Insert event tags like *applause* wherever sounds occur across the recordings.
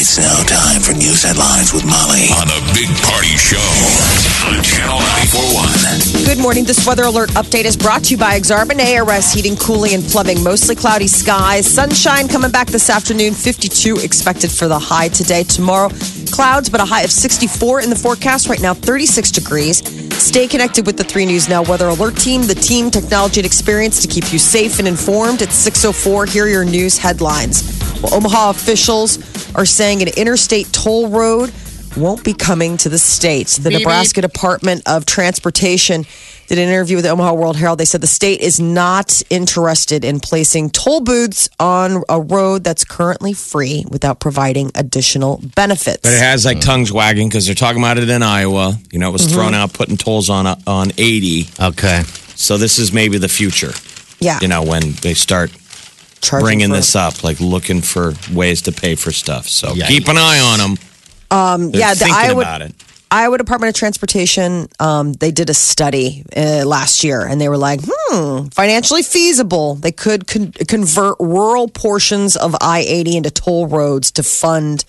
It's now time for news headlines with Molly on the Big Party Show on Channel 941. Good morning. This weather alert update is brought to you by Exarban ARS Heating, Cooling, and Plumbing. Mostly cloudy skies. Sunshine coming back this afternoon. 52 expected for the high today. Tomorrow, clouds, but a high of 64 in the forecast. Right now, 36 degrees. Stay connected with the 3 News Now Weather Alert Team, the team, technology, and experience to keep you safe and informed. It's 604. Here are your news headlines. Well, Omaha officials are saying an interstate toll road won't be coming to the state. The Nebraska Department of Transportation did an interview with the Omaha World Herald. They said the state is not interested in placing toll booths on a road that's currently free without providing additional benefits. But it has like hmm. tongues wagging because they're talking about it in Iowa. You know, it was mm-hmm. thrown out putting tolls on uh, on 80. Okay. So this is maybe the future. yeah, You know, when they start charging bringing for- this up, like looking for ways to pay for stuff. So Yikes. keep an eye on them. Um, yeah, the thinking Iowa- about it. Iowa Department of Transportation, um, they did a study uh, last year and they were like, hmm, financially feasible. They could con- convert rural portions of I 80 into toll roads to fund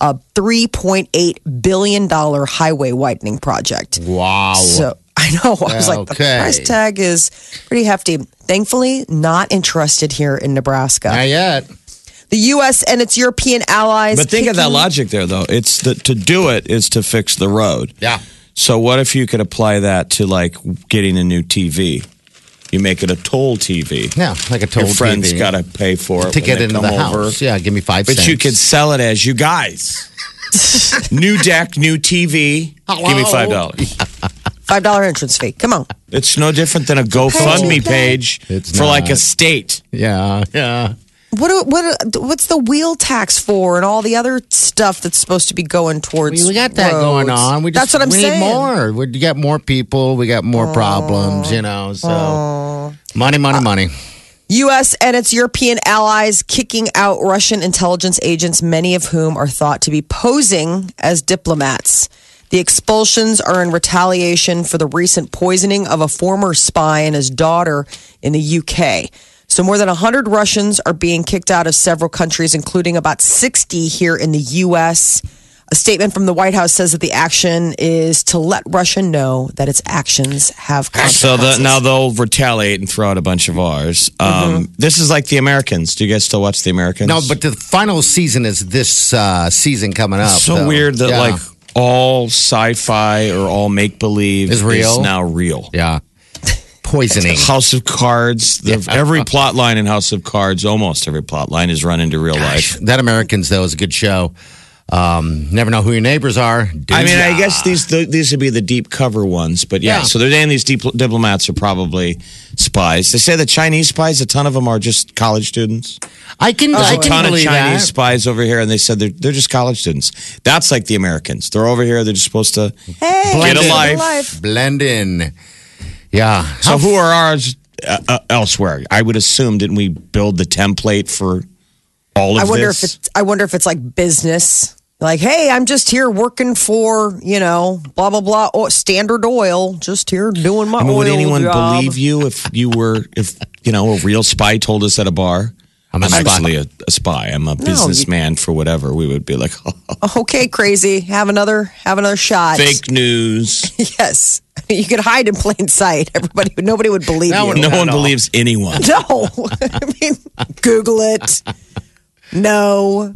a $3.8 billion highway widening project. Wow. So I know. *laughs* I was like, the price tag is pretty hefty. Thankfully, not interested here in Nebraska. Not yet. The U.S. and its European allies. But think of that logic there, though. It's the, to do it is to fix the road. Yeah. So what if you could apply that to like getting a new TV? You make it a toll TV. Yeah, like a toll Your friends TV. got to pay for it to get they into come the over. house. Yeah, give me five But cents. you could sell it as you guys. *laughs* new deck, new TV. Give me five dollars. *laughs* $5 entrance fee. Come on. It's no different than a GoFundMe page It's for like a not. state. Yeah, yeah. What do- what what's the wheel tax for and all the other stuff that's supposed to be going towards? We, we got that going on. We just, that's what I'm we saying. need more. We got more people. We got more problems. You know, so money, money, money. U.S. and its European allies kicking out Russian intelligence agents, many of whom are thought to be posing as diplomats. The expulsions are in retaliation for the recent poisoning of a former spy and his daughter in the UK. So, more than 100 Russians are being kicked out of several countries, including about 60 here in the U.S. A statement from the White House says that the action is to let Russia know that its actions have So consequences. the, now they'll retaliate and throw out a bunch of ours. Um, This is like the Americans. Do you guys still watch the Americans? No, but the final season is this uh, season coming up. It's so though. weird that Yeah. like all sci-fi or all make-believe Is real? now real. yeah, *laughs* poisoning. House of Cards. The, Every plot line in House of Cards, almost every plot line, is run into real life. that Americans though is a good show. Um, never know who your neighbors are. I mean, I guess these th- these would be the deep cover ones, but yeah. Yeah. So they're saying these deep, diplomats are probably spies. They say the Chinese spies, a ton of them are just college students. I can. There's I a can ton of Chinese that. spies over here, and they said they're they're just college students. That's like the Americans. They're over here. They're just supposed to Hey, get a in. life. Blend in. Yeah. So who are ours uh, uh, elsewhere? I would assume didn't we build the template for all of I wonder this? if it's I wonder if it's like business. Like, hey, I'm just here working for, you know, blah blah blah oh, standard oil, just here doing my I mean, would anyone job. believe you if you were if you know a real spy told us at a bar? I'm a I'm actually a, a spy. I'm a businessman for whatever. We would be like, *laughs* Okay, crazy. Have another have another shot. fake news. *laughs* Yes. You could hide in plain sight. Everybody nobody would believe No you. one- No one no. believes anyone. *laughs* No. I mean, Google it. No.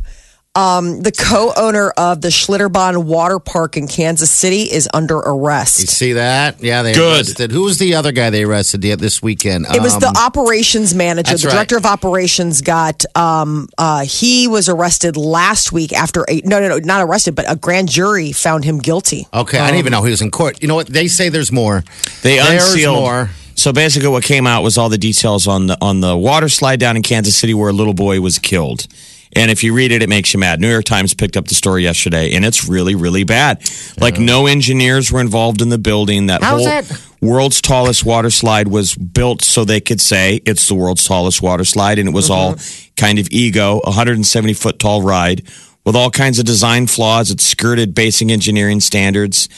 Um, the co-owner of the Schlitterbahn Water Park in Kansas City is under arrest. You see that? Yeah, they Good. arrested. Who was the other guy they arrested the- this weekend? It was the Um, operations manager, that's the right. director of operations got um uh he was arrested last week after a no no no not arrested, but a grand jury found him guilty. Okay, I didn't even know he was in court. You know what? They say there's more. They There's unsealed. more. So basically, what came out was all the details on the on the water slide down in Kansas City where a little boy was killed, And if you read it, it makes you mad. New York Times picked up the story yesterday, and it's really, really bad. Like no engineers were involved in the building. That How's whole that? world's tallest water slide was built so they could say it's the world's tallest water slide, and it was all mm-hmm. kind of ego, a 170 foot tall ride with all kinds of design flaws. It skirted basic engineering standards.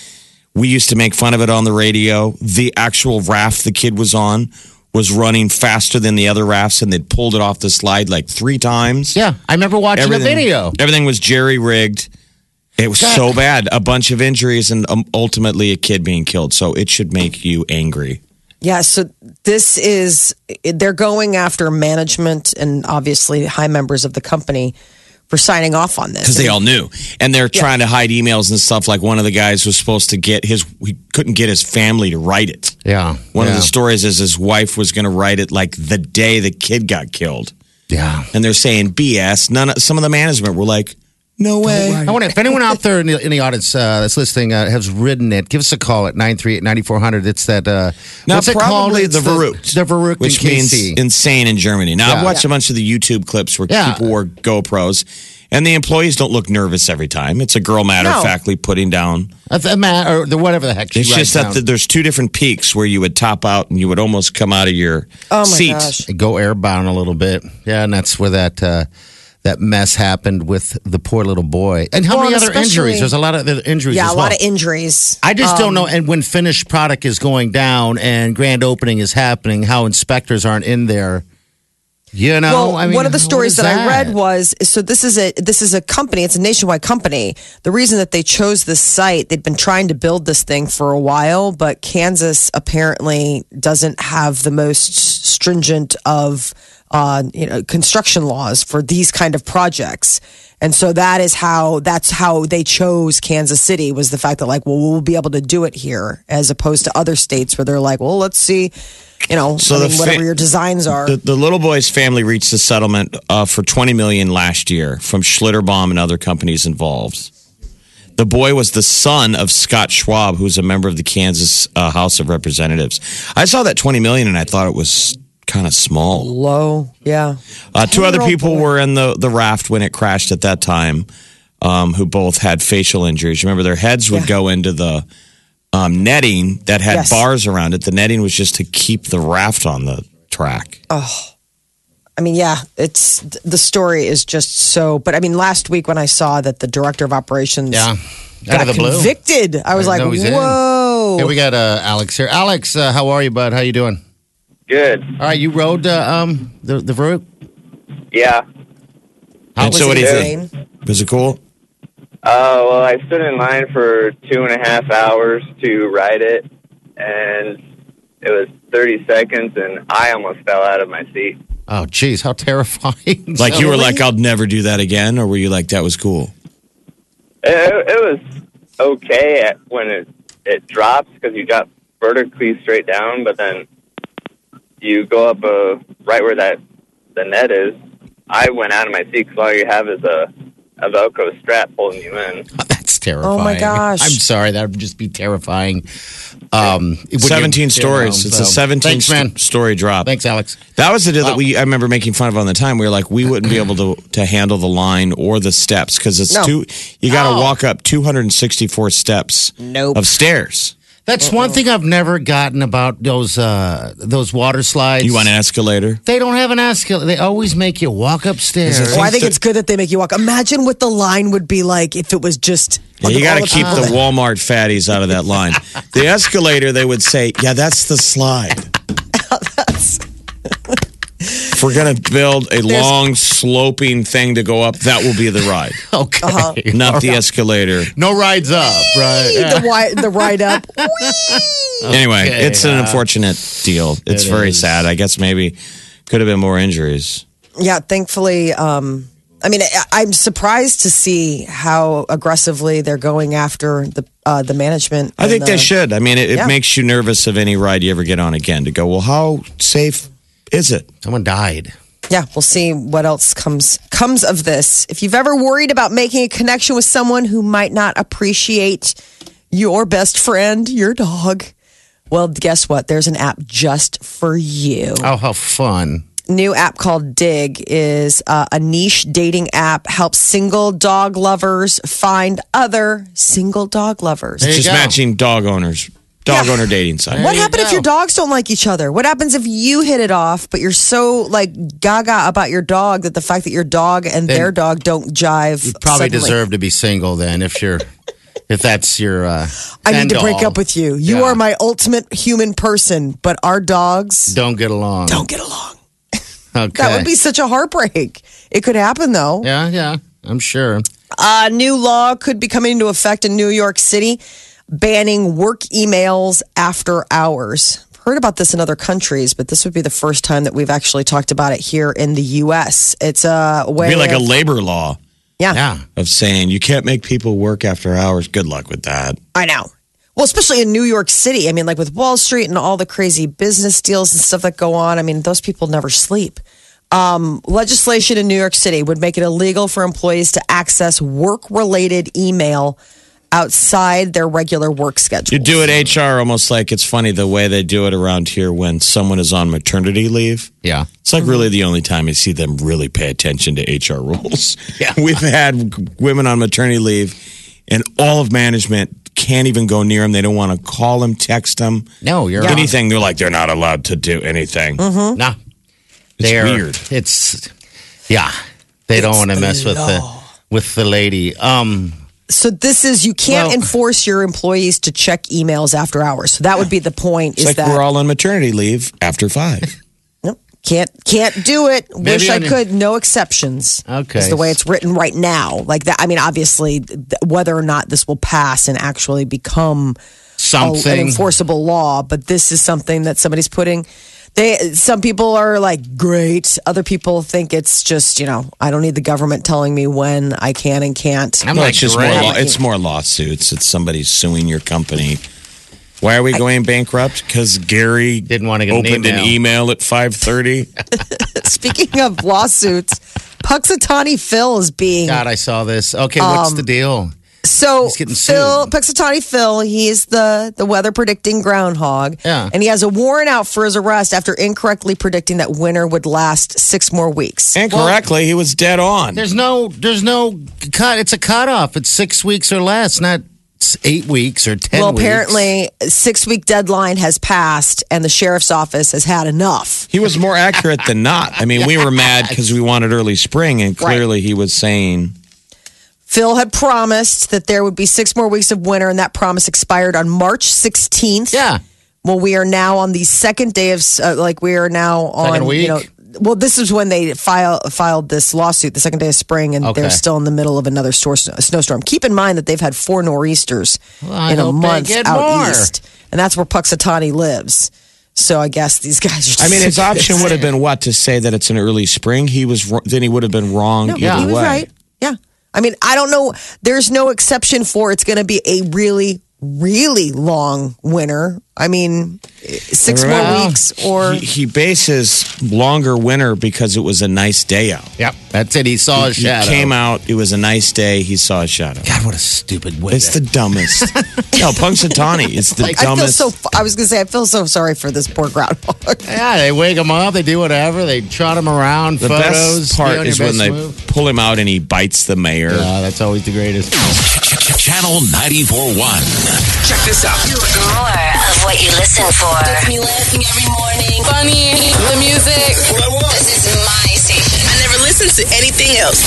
We used to make fun of it on the radio. The actual raft the kid was on was running faster than the other rafts, and they'd pulled it off the slide like three times. Yeah, I remember watching the video. Everything was jerry rigged. It was so bad. A bunch of injuries and um, ultimately a kid being killed. So it should make you angry. Yeah, so this is they're going after management and obviously high members of the company for signing off on this. because they all knew, and they're trying to hide emails and stuff. Like one of the guys was supposed to get his, he couldn't get his family to write it. Yeah, One of the stories is his wife was going to write it like the day the kid got killed, Yeah. and they're saying BS. None, of, some of the management were like, "No way." I want if anyone out there in the, in the audience uh, that's listening uh, has ridden it, give us a call at 938-9400. It's that uh, Now, what's it called? probably It's the Verrückt, The Verrückt which in means KC. insane in Germany. Now, I've Yeah. watched a bunch of the YouTube clips where Yeah. people wore GoPros, and the employees don't look nervous every time. It's a girl matter of No. factly putting down. The man, or the whatever the heck. she It's writes just that the, there's two different peaks where you would top out and you would almost come out of your Oh my seat. gosh. go airbound a little bit. Yeah, and that's where that uh, that mess happened with the poor little boy. And how Well, many other injuries? There's a lot of other injuries. Yeah, a well. lot of injuries. I just Um, don't know. And when finished product is going down and grand opening is happening, how inspectors aren't in there. You know, well, I mean, one of the stories is that, I read was so this is a this is a company. It's a nationwide company. The reason that they chose this site, they'd been trying to build this thing for a while, but Kansas apparently doesn't have the most stringent of uh, you know construction laws for these kind of projects. And so that is how that's how they chose Kansas City was the fact that like well we'll be able to do it here as opposed to other states where they're like well let's see you know So I mean, whatever your designs are The, the little boy's family reached a settlement uh, for 20 million last year from Schlitterbahn and other companies involved. The boy was the son of Scott Schwab, who's a member of the Kansas uh, House of Representatives. I saw that 20 million and I thought it was kind of small. low yeah Uh, two other people boy. were in the, the raft when it crashed at that time, um, who both had facial injuries. Remember, their heads would Yeah. go into the um, netting that had Yes. bars around it. The netting was just to keep the raft on the track. Oh. I mean, yeah, it's the story is just so. But I mean, last week when I saw that the director of operations Yeah, got of the blue. convicted, I was I like, know in. whoa. Here we got uh, Alex here. Alex, uh, how are you, bud? How you doing? Good. All right, you rode uh, um the the Verrückt? Yeah. How And was so what it? do you think? Was it cool? Uh, well, I stood in line for two and a half hours to ride it, and it was 30 seconds, and I almost fell out of my seat. Oh, geez, how terrifying! *laughs* Like you were like, I'll never do that again, or were you like, that was cool? It, it was okay at, when it it drops because you got vertically straight down, but then you go up uh, right where that the net is. I went out of my seat because all you have is a a Velcro strap holding you in. *laughs* That's terrifying. Oh, my gosh. I'm sorry, that would just be terrifying. Um, 17 stories. know, it's so- a 17 Thanks, st- story drop. Thanks, Alex. That was the deal that Oh. we I remember making fun of on the time. We were like, we wouldn't be able to to handle the line or the steps because it's No. too. You got to No. walk up 264 steps Nope. of stairs. That's one thing I've never gotten about those uh, those water slides. You want an escalator? They don't have an escalator. They always make you walk upstairs. Oh, I think it's good that they make you walk. Imagine what the line would be like if it was just. Yeah, you got to keep people the Walmart fatties out of that line. *laughs* the escalator, they would say, yeah, that's the slide. *laughs* if we're going to build a long, sloping thing to go up, that will be the ride, *laughs* okay. Uh-huh. not the escalator. No rides up, right? the, wi- the ride up. *laughs* Anyway, Okay, it's an uh, unfortunate deal. It's it very is. sad. I guess maybe could have been more injuries. Yeah, thankfully. Um, I mean, I, I'm surprised to see how aggressively they're going after the uh, the management. I and think they should. I mean, it, it Yeah. makes you nervous of any ride you ever get on again to go, well, how safe is it? Someone died. Yeah, we'll see what else comes comes of this. If you've ever worried about making a connection with someone who might not appreciate your best friend, your dog, well, guess what? There's an app just for you. Oh, how fun. new app called Dig is uh, a niche dating app. Helps single dog lovers find other single dog lovers. There you Just go. matching dog owners, dog Yeah. owner dating site. What you happened if your dogs don't like each other? What happens if you hit it off, but you're so like gaga about your dog that the fact that your dog and Then their dog don't jive? You probably suddenly? deserve to be single then if you're if that's your uh I need to end break all. up with you. You Yeah. are my ultimate human person, but our dogs don't get along. don't get along. *laughs* Okay. That would be such a heartbreak. It could happen though. Yeah, yeah. I'm sure. A new law could be coming into effect in New York City, banning work emails after hours. I've heard about this in other countries, but this would be the first time that we've actually talked about it here in the U.S. It's a way It'd be like a labor law yeah, Yeah. of saying you can't make people work after hours. Good luck with that. I know. Well, especially in New York City. I mean, like with Wall Street and all the crazy business deals and stuff that go on. I mean, those people never sleep. Um, legislation in New York City would make it illegal for employees to access work related email outside their regular work schedule. You do it HR almost like it's funny the way they do it around here when someone is on maternity leave. Yeah. It's like really the only time you see them really pay attention to HR rules. *laughs* Yeah. We've had women on maternity leave and all of management can't even go near them. They don't want to call them, text them, No, you're anything. They're like, they're not allowed to do anything. No. It's They're, weird. It's yeah. They don't want to mess with the with the lady. Um So this is you can't Well- enforce your employees to check emails after hours. So that would be the point. It's is like that we're all on maternity leave after five. *laughs* Nope. can't can't do it. Wish I your- could. No exceptions. Okay. is the way it's written right now. Like that. I mean, obviously, th- whether or not this will pass and actually become a, an something enforceable law, but this is something that somebody's putting. They some people are like great. Other people think it's just you know I don't need the government telling me when I can and can't. I'm like it's just more. Law, it's more lawsuits. It's somebody suing your company. Why are we going bankrupt? Because Gary Didn't want to get an opened an email at five thirty. *laughs* *laughs* Speaking of lawsuits, Punxsutawney Phil is being God, I saw this. Okay, what's Um, the deal? So He's getting Phil sued. Punxsutawney Phil, he's the the weather predicting groundhog. Yeah. And he has a warrant out for his arrest after incorrectly predicting that winter would last six more weeks. Incorrectly, he was dead on. There's no there's no cut. It's a cutoff. It's six weeks or less, not eight weeks or ten well, weeks. apparently, six week deadline has passed, and the sheriff's office has had enough. He was more accurate than not. I mean, we were mad because we wanted early spring, and clearly he was saying Phil had promised that there would be six more weeks of winter, and that promise expired on March 16th. Yeah. Well, we are now on the second day of, uh, like, we are now on, Second week? you know, well, this is when they file, filed this lawsuit, the second day of spring, and Okay. they're still in the middle of another store, snowstorm. Keep in mind that they've had four nor'easters I in a hope they month get out more. east, and that's where Punxsutawney lives. So I guess these *laughs* guys are. Just I mean, his option would have been what to say that it's an early spring. He was wr- then he would have been wrong No, either he was way. right. I mean, I don't know. There's no exception for it's going to be a really, really long winter. I mean, six more Well, weeks or. He, he bases longer winter because it was a nice day out. Yep. That's it. He saw a He shadow. came out. It was a nice day. He saw a shadow. God, what a stupid way. It's the dumbest. *laughs* no, Punxsutawney. It's the dumbest. I feel dumbest. so. I was gonna say I feel so sorry for this poor groundhog. *laughs* yeah, they wake him up. They do whatever. They trot him around. the photos. best part is your when they move. pull him out and he bites the mayor. Yeah, that's always the greatest. Channel 94.1. Check this out. More of what you listen for. Gets me laughing every morning. Funny, the music. This is my station. I never listen to anything else.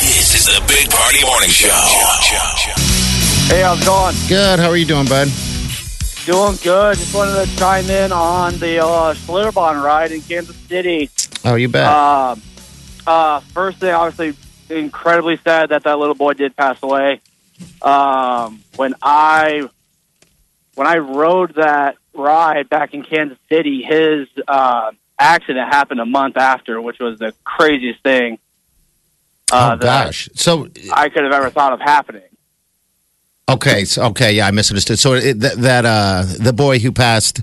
This is the Big Party Morning Show. Hey, how's it going? Good. How are you doing, bud? Doing good. Just wanted to chime in on the uh, Schlitterbahn ride in Kansas City. Oh, you bet. Um, uh, first thing, obviously, incredibly sad that that little boy did pass away. Um, when I when I rode that ride back in Kansas City, his uh, accident happened a month after, which was the craziest thing uh, oh that gosh. So I could have ever thought of happening. okay, so, okay, yeah, I misunderstood. So it, that, that uh, the boy who passed,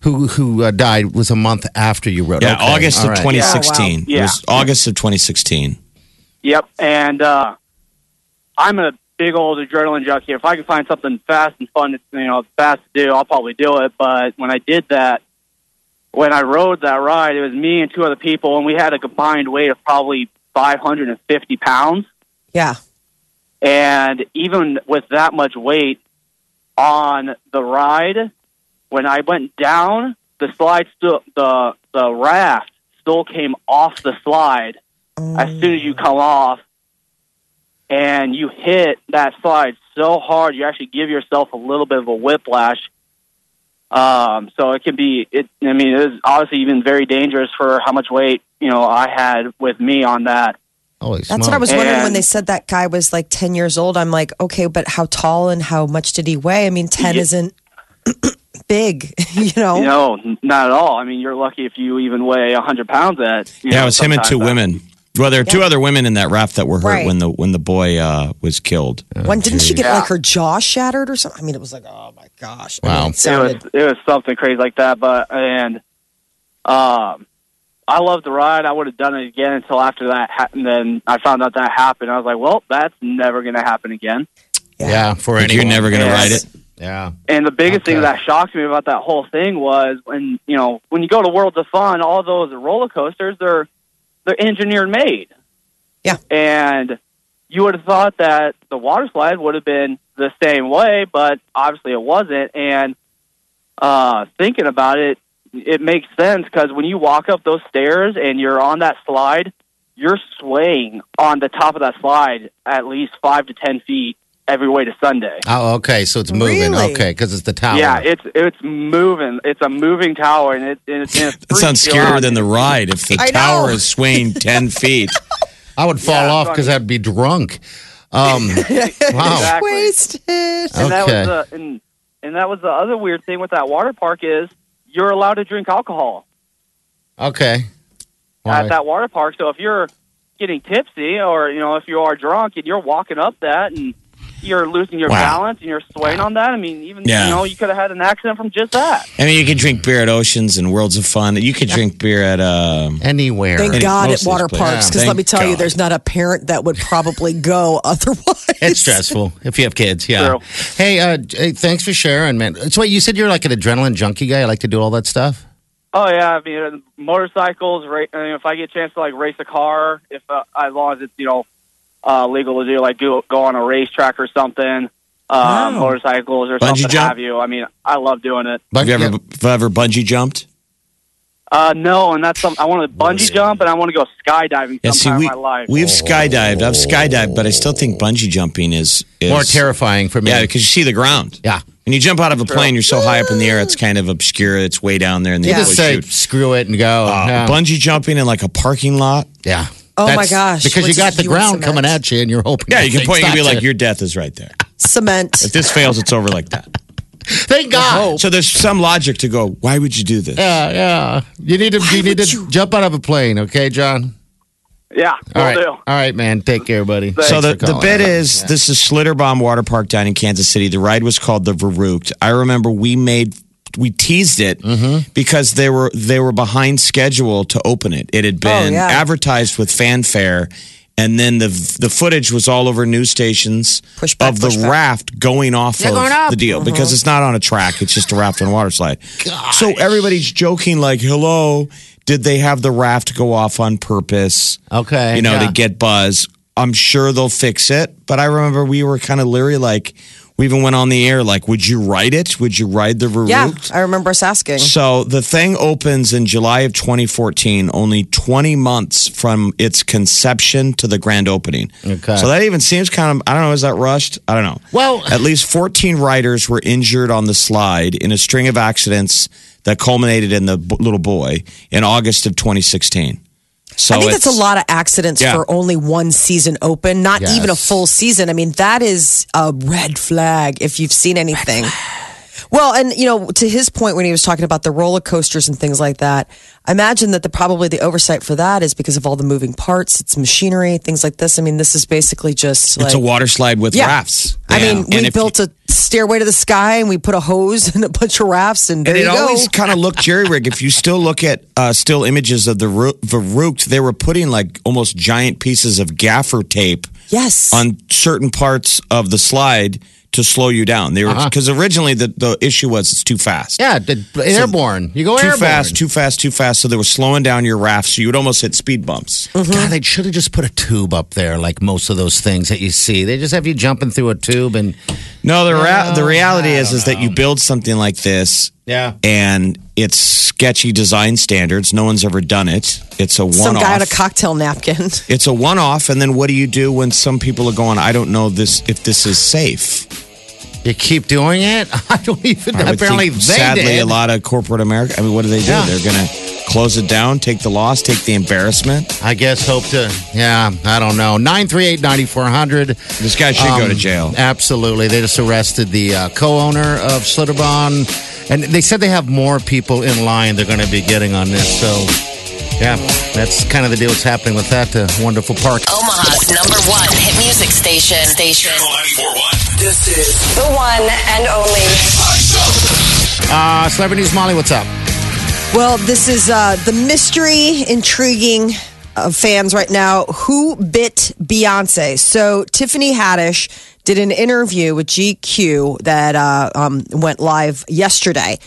who who uh, died, was a month after you wrote. Yeah, Okay, August all of right. 2016. Yeah, wow. It was August of 2016. Yep, and uh, I'm a big old adrenaline junkie. If I can find something fast and fun, you know, fast to do, I'll probably do it. But when I did that when I rode that ride, it was me and two other people, and we had a combined weight of probably 550 pounds. Yeah. And even with that much weight on the ride, when I went down, the slide still the the raft still came off the slide as soon as you oh. come off, and you hit that slide so hard you actually give yourself a little bit of a whiplash. Um, so it can be it. I mean, it was obviously even very dangerous for how much weight you know I had with me on that. Holy That's what I was wondering when they said that guy was like 10 years old. I'm like, okay, but how tall and how much did he weigh? I mean, 10 Yeah. isn't *clears throat* big, *laughs* you know? No, not at all. I mean, you're lucky if you even weigh a hundred pounds. At you Yeah, know, it was him and two sometimes. women. Well, there were two other women in that raft that were hurt Right. when the when the boy uh, was killed. when didn't she get Yeah. like her jaw shattered or something? I mean, it was like, oh my gosh. I mean, Wow. it It was sounded, it was something crazy like that. But and um, I loved the ride. I would have done it again until after that. Ha- and then I found out that happened. I was like, well, that's never going to happen again. Yeah, for Like, anyone. you're never going to Yes. ride it. Yeah. And the biggest thing Okay. that shocked me about that whole thing was when you know when you go to Worlds of Fun, all those roller coasters they're they're engineered made. Yeah. And you would have thought that the water slide would have been the same way, but obviously it wasn't. And uh, thinking about it, it makes sense because when you walk up those stairs and you're on that slide, you're swaying on the top of that slide at least five to ten feet every way to Sunday. Oh, okay. So it's moving. Really? Okay, because it's the tower. Yeah, it's it's moving. It's a moving tower, and it, and it, and it It sounds scarier out. than the ride. If the I know. tower is swaying ten *laughs* feet, I would fall Yeah, off because I'd be drunk. Um, *laughs* wow. Exactly. wasted. And that Okay. was the and, and that was the other weird thing with that water park is you're allowed to drink alcohol Okay. Why? at that water park. So if you're getting tipsy, or you know if you are drunk and you're walking up that and you're losing your Wow. balance and you're swaying on that, I mean, even Yeah. you know you could have had an accident from just that. I mean, you can drink beer at Oceans and Worlds of Fun. You could drink beer at um, Anywhere. Thank Any- God at water parks, because Thank let me tell you, there's not a parent that would probably *laughs* go otherwise. It's stressful if you have kids. Yeah. True. Hey, uh, hey, thanks for sharing, man. So, wait, you said you're like an adrenaline junkie guy. I like to do all that stuff. Oh yeah, I mean motorcycles. Ra- I mean, if I get a chance to like race a car, if uh, as long as it's you know uh, legal to do, like go go on a racetrack or something, uh, Wow. motorcycles or Bungee something jump? have you. I mean, I love doing it. Have you ever, yeah, have ever bungee jumped? Uh, no, and that's something I want to bungee jump and I want to go skydiving Yeah, see, sometime we in my life. we've skydived. I've skydived, but I still think bungee jumping is, is more terrifying for me. Yeah, because you see the ground. Yeah. When you jump out of a plane, you're so high up in the air, it's kind of obscure. It's way down there, and they You Yeah. just say shoot. screw it and go. Uh, yeah. Bungee jumping in like a parking lot. yeah. Oh, my gosh. Because you What's got the you and ground cement? coming at you and you're hoping. Yeah, you can thing point and be like, you. your death is right there. Cement. If this fails, it's over like that. Thank God. So there's some logic to go. Why would you do this? Yeah, yeah. You need to you need to you- jump out of a plane, okay, John? yeah, All will right. do. All right, man. Take care, buddy. So Thanks the, for the calling. bit is this is Schlitterbahn Water Park down in Kansas City. The ride was called the Verrückt. I remember we made we teased it Mm-hmm. because they were they were behind schedule to open it. It had been Oh, yeah. advertised with fanfare, and then the the footage was all over news stations Push back, of the push back. raft going off They're of going the deal because it's not on a track; it's just a raft and a water slide. So everybody's joking like, "Hello, did they have the raft go off on purpose?" Okay. you know, yeah. to get buzz. I'm sure they'll fix it. But I remember we were kind of leery, like, we even went on the air, like, would you ride it? Would you ride the Verrückt? Yeah, I remember us asking. So the thing opens in July of 2014, only 20 months from its conception to the grand opening. Okay. So that even seems kind of, I don't know, is that rushed? I don't know. Well- at least 14 riders were injured on the slide in a string of accidents that culminated in the b- little boy in August of 2016. So I think that's a lot of accidents Yeah. for only one season open, not Yes. even a full season. I mean, that is a red flag if you've seen anything. Well, and you know, to his point when he was talking about the roller coasters and things like that, I imagine that the probably the oversight for that is because of all the moving parts, it's machinery, things like this. I mean, this is basically just like It's a water slide with Yeah. rafts. I Yeah. mean, And we built a stairway to the sky and we put a hose *laughs* and a bunch of rafts and there And it you always kind of looked jerry rig. If you still look at uh, still images of the Ru- Verrückt, they were putting like almost giant pieces of gaffer tape yes. on certain parts of the slide to slow you down. They were Uh-huh. because originally the, the issue was it's too fast. Yeah, the, airborne. You go Too airborne. fast, too fast, too fast. So they were slowing down your raft, so you would almost hit speed bumps. God, they should have just put a tube up there, like most of those things that you see. They just have you jumping through a tube, and No, the rea- No, the reality I is is that you build something like this, yeah, and it's sketchy design standards. No one's ever done it. It's a one Some off. guy on a cocktail napkin. it's a one off, and then what do you do when some people are going? I don't know this if this is safe. You keep doing it. *laughs* I don't even. I would apparently, think, they sadly, did. a lot of corporate America. I mean, what do they do? Yeah. They're going to close it down, take the loss, take the embarrassment. I guess hope to. Yeah, I don't know. Nine three eight ninety four hundred. This guy should go to Um, jail. Absolutely. They just arrested the uh, co-owner of Schlitterbahn, and they said they have more people in line they're going to be getting on this. So, yeah, that's kind of the deal that's happening with that uh, wonderful park. Omaha's number one hit music station. Station. Channel 941. This is The one and only. Uh, Celebrity News Molly, what's up? Well, this is uh, the mystery intriguing of fans right now. Who bit Beyonce? So Tiffany Haddish did an interview with GQ that uh, um, went live yesterday.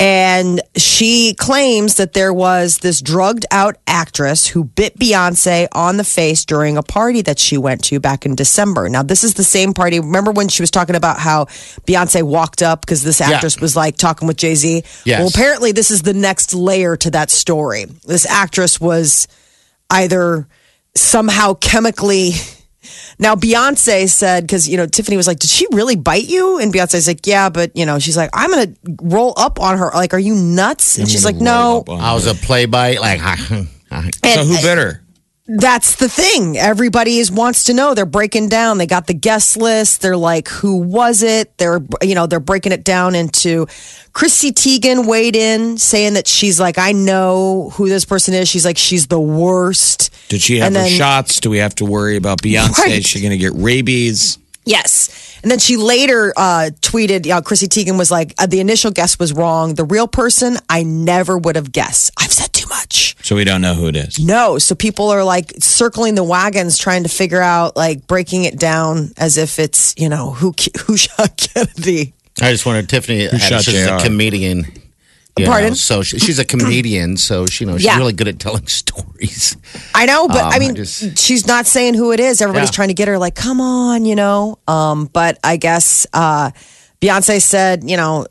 And she claims that there was this drugged out actress who bit Beyonce on the face during a party that she went to back in December. Now, this is the same party. Remember when she was talking about how Beyonce walked up because this actress was like talking with Jay Z? Yes. Well, apparently, this is the next layer to that story. This actress was either somehow chemically. Now, Beyonce said, because, you know, Tiffany was like, Did she really bite you? And Beyonce's like, Yeah, but, you know, she's like, I'm going to roll up on her. Like, are you nuts? And she's like, No. I was a play bite. like. *laughs* So And who bit her? That's the thing. Everybody is wants to know. They're breaking down. They got the guest list. They're like, who was it? They're you know they're breaking it down into. Chrissy Teigen weighed in, saying that she's like, I know who this person is. She's like, she's the worst. Did she have And her then- shots? Do we have to worry about Beyonce? Right. Is she going to get rabies? Yes. And then she later uh, tweeted, you know, Chrissy Teigen was like, uh, the initial guess was wrong. The real person, I never would have guessed. I've said much. So we don't know who it is. No. So people are like circling the wagons, trying to figure out, like breaking it down as if it's, you know, who *laughs* who shot Kennedy. I just wanted Tiffany shot Haddish is a JR? comedian. you Pardon? know, so she, she's a *clears throat* comedian, so she you know she's Yeah. really good at telling *laughs* stories. I know, but Um, I mean, I just- she's not saying who it is. Everybody's Yeah. trying to get her, like, come on, you know. Um, but I guess uh, Beyonce said, you know,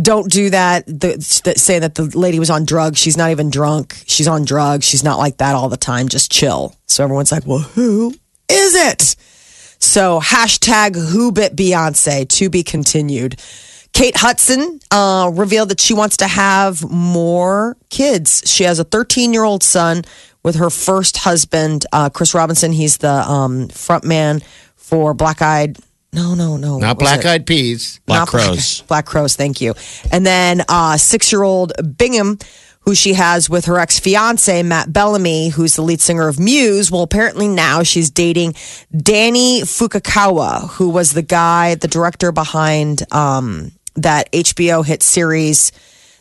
don't do that. The, the, saying that the lady was on drugs. She's not even drunk. She's on drugs. She's not like that all the time. Just chill. So everyone's like, well, who is it? So hashtag who bit Beyonce to be continued. Kate Hudson uh, revealed that she wants to have more kids. She has a 13 year old son with her first husband, uh, Chris Robinson. He's the um, front man for Black Eyed. No, no, no. Not Black Eyed Peas. Black Not Crowes. *laughs* Black Crowes, thank you. And then uh, six year old Bingham, who she has with her ex fiance, Matt Bellamy, who's the lead singer of Muse. Well, apparently now she's dating Danny Fujikawa, who was the guy, the director behind um, that HBO hit series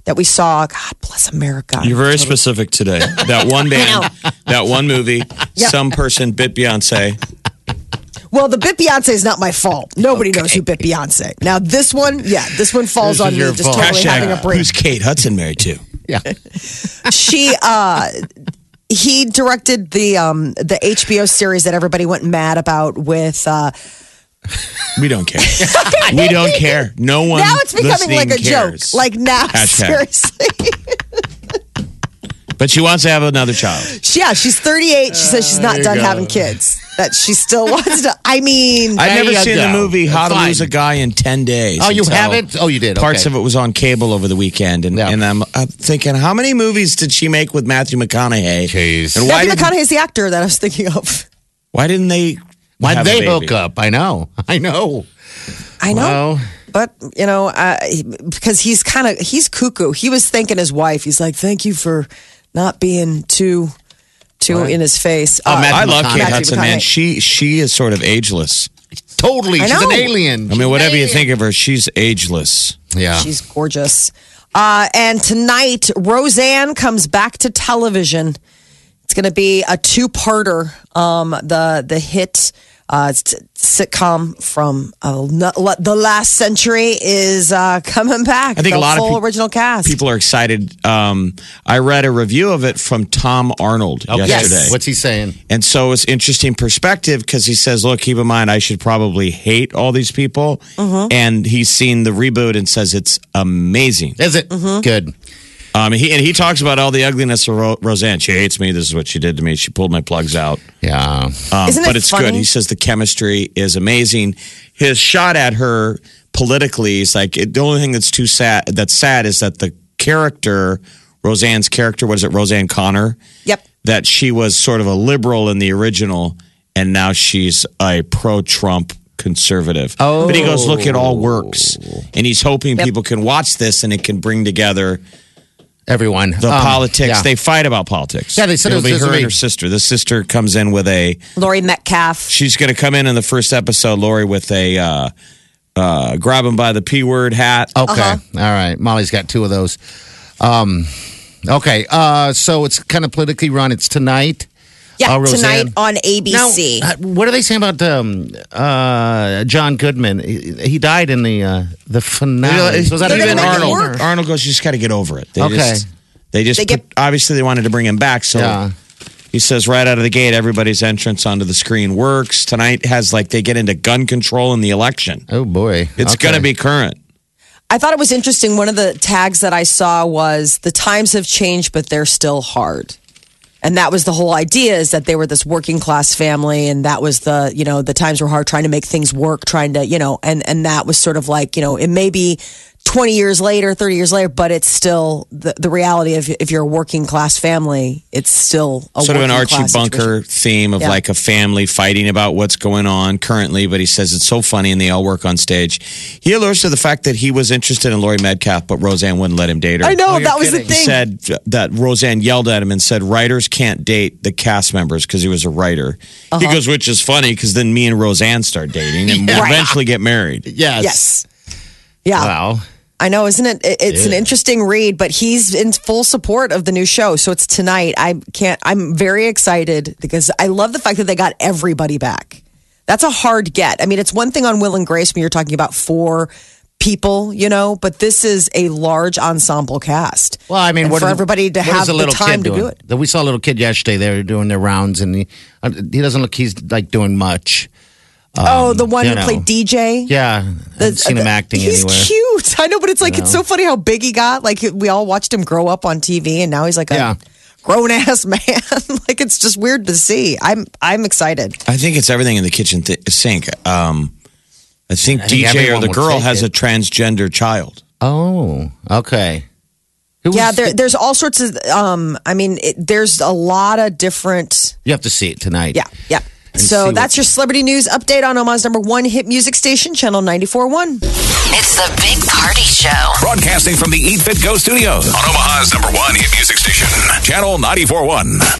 that we saw. God bless America. You're very specific today. That one *laughs* band, that one movie, some person bit Beyonce. Well, the bit Beyonce is not my fault. Nobody knows who bit Beyonce. Now, this one, yeah, this one falls This on is me your just fault. totally having a Hashtag, break. who's Kate Hudson married to? Yeah. *laughs* she uh he directed the um the HBO series that everybody went mad about with uh We don't care. *laughs* *laughs* we don't care. No one. now it's becoming like a cares. joke. Like now Hashtag. seriously. But she wants to have another child. She- yeah, she's 38. She says she's not you done having kids. That she still wants to I mean I've never you seen the movie How to Lose a Guy in 10 Days. Oh, you haven't? Oh, you did. Parts Okay. of it was on cable over the weekend. And, Yeah. and I'm, I'm thinking, how many movies did she make with Matthew McConaughey? Jeez. And why, Matthew did, McConaughey is the actor that I was thinking of. why didn't they? Why'd have a they hook up? I know. *laughs* I know. I know. Well, But you know, uh, because he's kind of he's cuckoo. He was thanking his wife. He's like, "Thank you for not being too too in his face." Oh, Uh, Matthew I love McConaughey. Kate Matthew Hudson, man. McConaughey. She she is sort of ageless. totally. I She's an know. alien. I mean, whatever you think of her, she's ageless. Yeah. She's gorgeous. Uh, and tonight, Roseanne comes back to television. It's going to be a two-parter. Um, the the hit Uh, it's sitcom from uh, the last century is uh, *laughs* coming back. I think the a lot of full original cast. People are excited. Um, I read a review of it from Tom Arnold Okay. yesterday. What's he saying? And so it's interesting perspective because he says, look, keep in mind, I should probably hate all these people. Mm-hmm. And he's seen the reboot and says it's amazing. Is it Mm-hmm. good? Um, he, and he talks about all the ugliness of Ro- Roseanne. She hates me. This is what she did to me. She pulled my plugs out. Yeah. Um, Isn't it but it's funny? good. He says the chemistry is amazing. His shot at her politically is like it, the only thing that's too sad. That's sad is that the character, Roseanne's character, was it Roseanne Connor? Yep. That she was sort of a liberal in the original, and now she's a pro-Trump conservative. Oh. But he goes, look, it all works, and he's hoping people can watch this and it can bring together Everyone. the Um, politics. yeah. They fight about politics. Yeah, they said it It'll was- be her and her sister. The sister comes in with a Laurie Metcalf. she's going to come in in the first episode, Laurie, with a uh, uh, grab him by the p word hat. Okay. Uh-huh. All right. Molly's got two of those. Um, okay. Uh, so it's kind of politically run. It's tonight. Yeah, Roseanne. tonight on ABC. Now, uh, what are they saying about um, uh, John Goodman? He, he died in the uh, the finale. So is that Even gonna make it Arnold, work. Arnold goes, you just got to get over it. They Okay. just, they just They put- get- obviously they wanted to bring him back, so Yeah. he says right out of the gate, everybody's entrance onto the screen works. Tonight has like they get into gun control in the election. Oh boy, It's Okay. going to be current. I thought it was interesting. One of the tags that I saw was the times have changed, but they're still hard. And that was the whole idea is that they were this working class family and that was the, you know, the times were hard trying to make things work, trying to, you know, and, and that was sort of like, you know, it may be 20 years later, 30 years later, but it's still the, the reality of if you're a working class family, it's still a sort of an Archie Bunker situation. theme of Yeah. like a family fighting about what's going on currently. But he says it's so funny and they all work on stage. He alludes to the fact that he was interested in Laurie Metcalf, but Roseanne wouldn't let him date her. I know, you're that was the kidding. He thing. said that Roseanne yelled at him and said, Writers can't date the cast members because he was a writer. Uh-huh. He goes, which is funny because then me and Roseanne start dating and *laughs* we'll eventually get married. Yes. Yes. Yeah. Wow. I know, isn't it? It- It's an interesting read, but he's in full support of the new show. So it's tonight. I can't, I'm very excited because I love the fact that they got everybody back. That's a hard get. I mean, it's one thing on Will and Grace when you're talking about four people, you know, but this is a large ensemble cast. Well, I mean, And what for everybody to have the little time to do it. We saw a little kid yesterday. They were doing their rounds, and he uh, he doesn't look. He's like doing much. Oh, the one who know. played DJ. Yeah, I haven't seen him acting he's anywhere. cute. I know, but it's like it's so funny how big he got. Like we all watched him grow up on TV, and now he's like a Yeah. grown ass *laughs* man. *laughs* like it's just weird to see. I'm I'm excited. I think it's everything in the kitchen th- sink. Um, I think I think DJ or the girl has it. a transgender child. Oh, okay. Who Yeah, there, there's all sorts of. Um, I mean, it, there's a lot of different. you have to see it tonight. Yeah, yeah. See So that's your celebrity news update on Omaha's number one hit music station, Channel 94.1. It's the Big Party Show. Broadcasting from the Eat Fit Go studios on Omaha's number one hit music station, Channel 94.1.